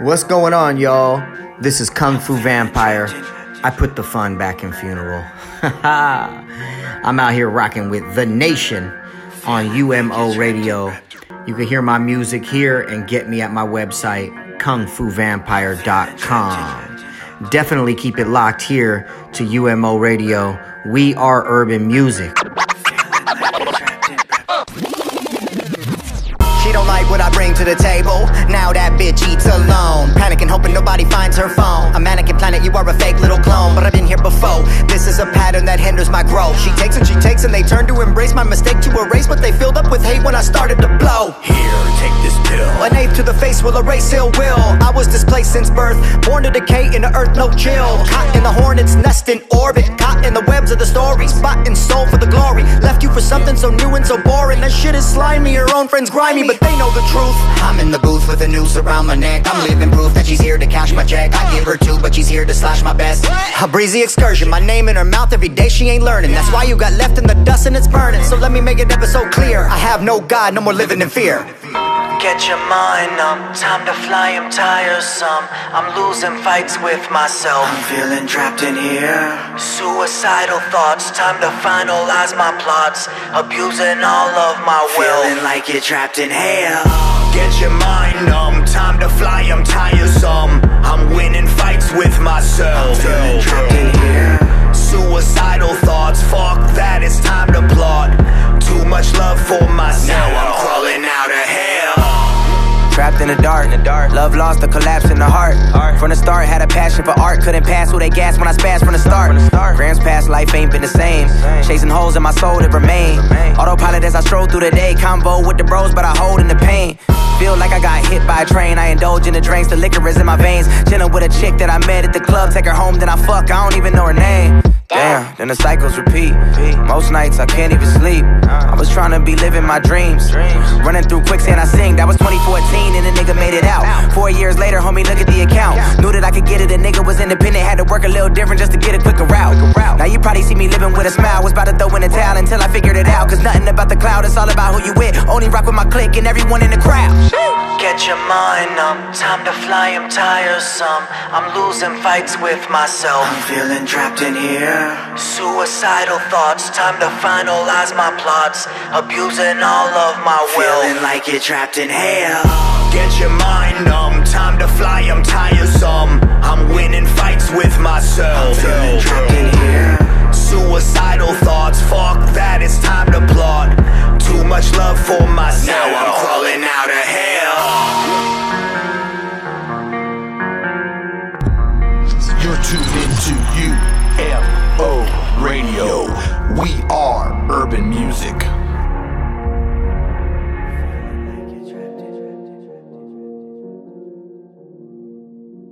What's going on, y'all? This is Kung Fu Vampire. I put the fun back in funeral. I'm out here rocking with The Nation on UMO Radio. You can hear my music here and get me at my website, kungfuvampire.com. Definitely keep it locked here to UMO Radio. We are urban music. Don't like what I bring to the table. Now that bitch eats alone. Panicking, hoping nobody finds her phone. A mannequin planet, you are a fake little clone. But I've been here before. This is a pattern that hinders my growth. She takes and she takes, and they turn to embrace my mistake to erase what they filled up with hate when I started to blow. Here, take pill. An to the face will erase ill will. I was displaced since birth, born to decay in the earth, no chill. Caught in the hornet's nest in orbit, caught in the webs of the story, spot and soul for the glory. Left you for something so new and so boring. That shit is slimy, your own friends grimy, but they know the truth. I'm in the booth with a noose around my neck. I'm living proof that she's here to cash my check. I give her two, but she's here to slash my best. A breezy excursion, my name in her mouth every day. She ain't learning. That's why you got left in the dust and it's burning. So let me make it ever so clear. I have no God, no more living in fear. Get your mind up, time to fly, I'm tiresome. I'm losing fights with myself. I'm feeling trapped in here. Suicidal thoughts, time to finalize my plots. Abusing all of my will. Feeling like you're trapped in hell. Get your mind numb, time to fly, I'm Trapped in the dark, love lost, a collapse in the heart. From the start, had a passion for art, couldn't pass who they gas when I spazzed from the start. Grams past life ain't been the same. Chasing holes in my soul that remain. Autopilot as I stroll through the day, convo with the bros, but I hold in the pain. Feel like I got hit by a train. I indulge in the drinks, the liquor is in my veins. Chillin' with a chick that I met at the club, take her home, then I fuck. I don't even know her name. Damn, then the cycles repeat. Most nights I can't even sleep. I was trying to be living my dreams. Running through quicksand, I sing. That was 2014, and the nigga made it out. Four years later, homie, look at the account. Knew that I could get it. The nigga was independent, had to work a little different just to get a quicker route. Now you probably see me living with a smile. Was about to throw in the towel until I figured it out. Cause nothing about the cloud, it's all about who you with. Only rock with my clique and everyone in the crowd. Get your mind up, time to fly, I'm tiresome. I'm losing fights with myself. I'm feeling trapped in here. Suicidal thoughts, time to finalize my plots. Abusing all of my will. Feeling like you're trapped in hell. Get your mind numb, time to UMO Radio. We are urban music.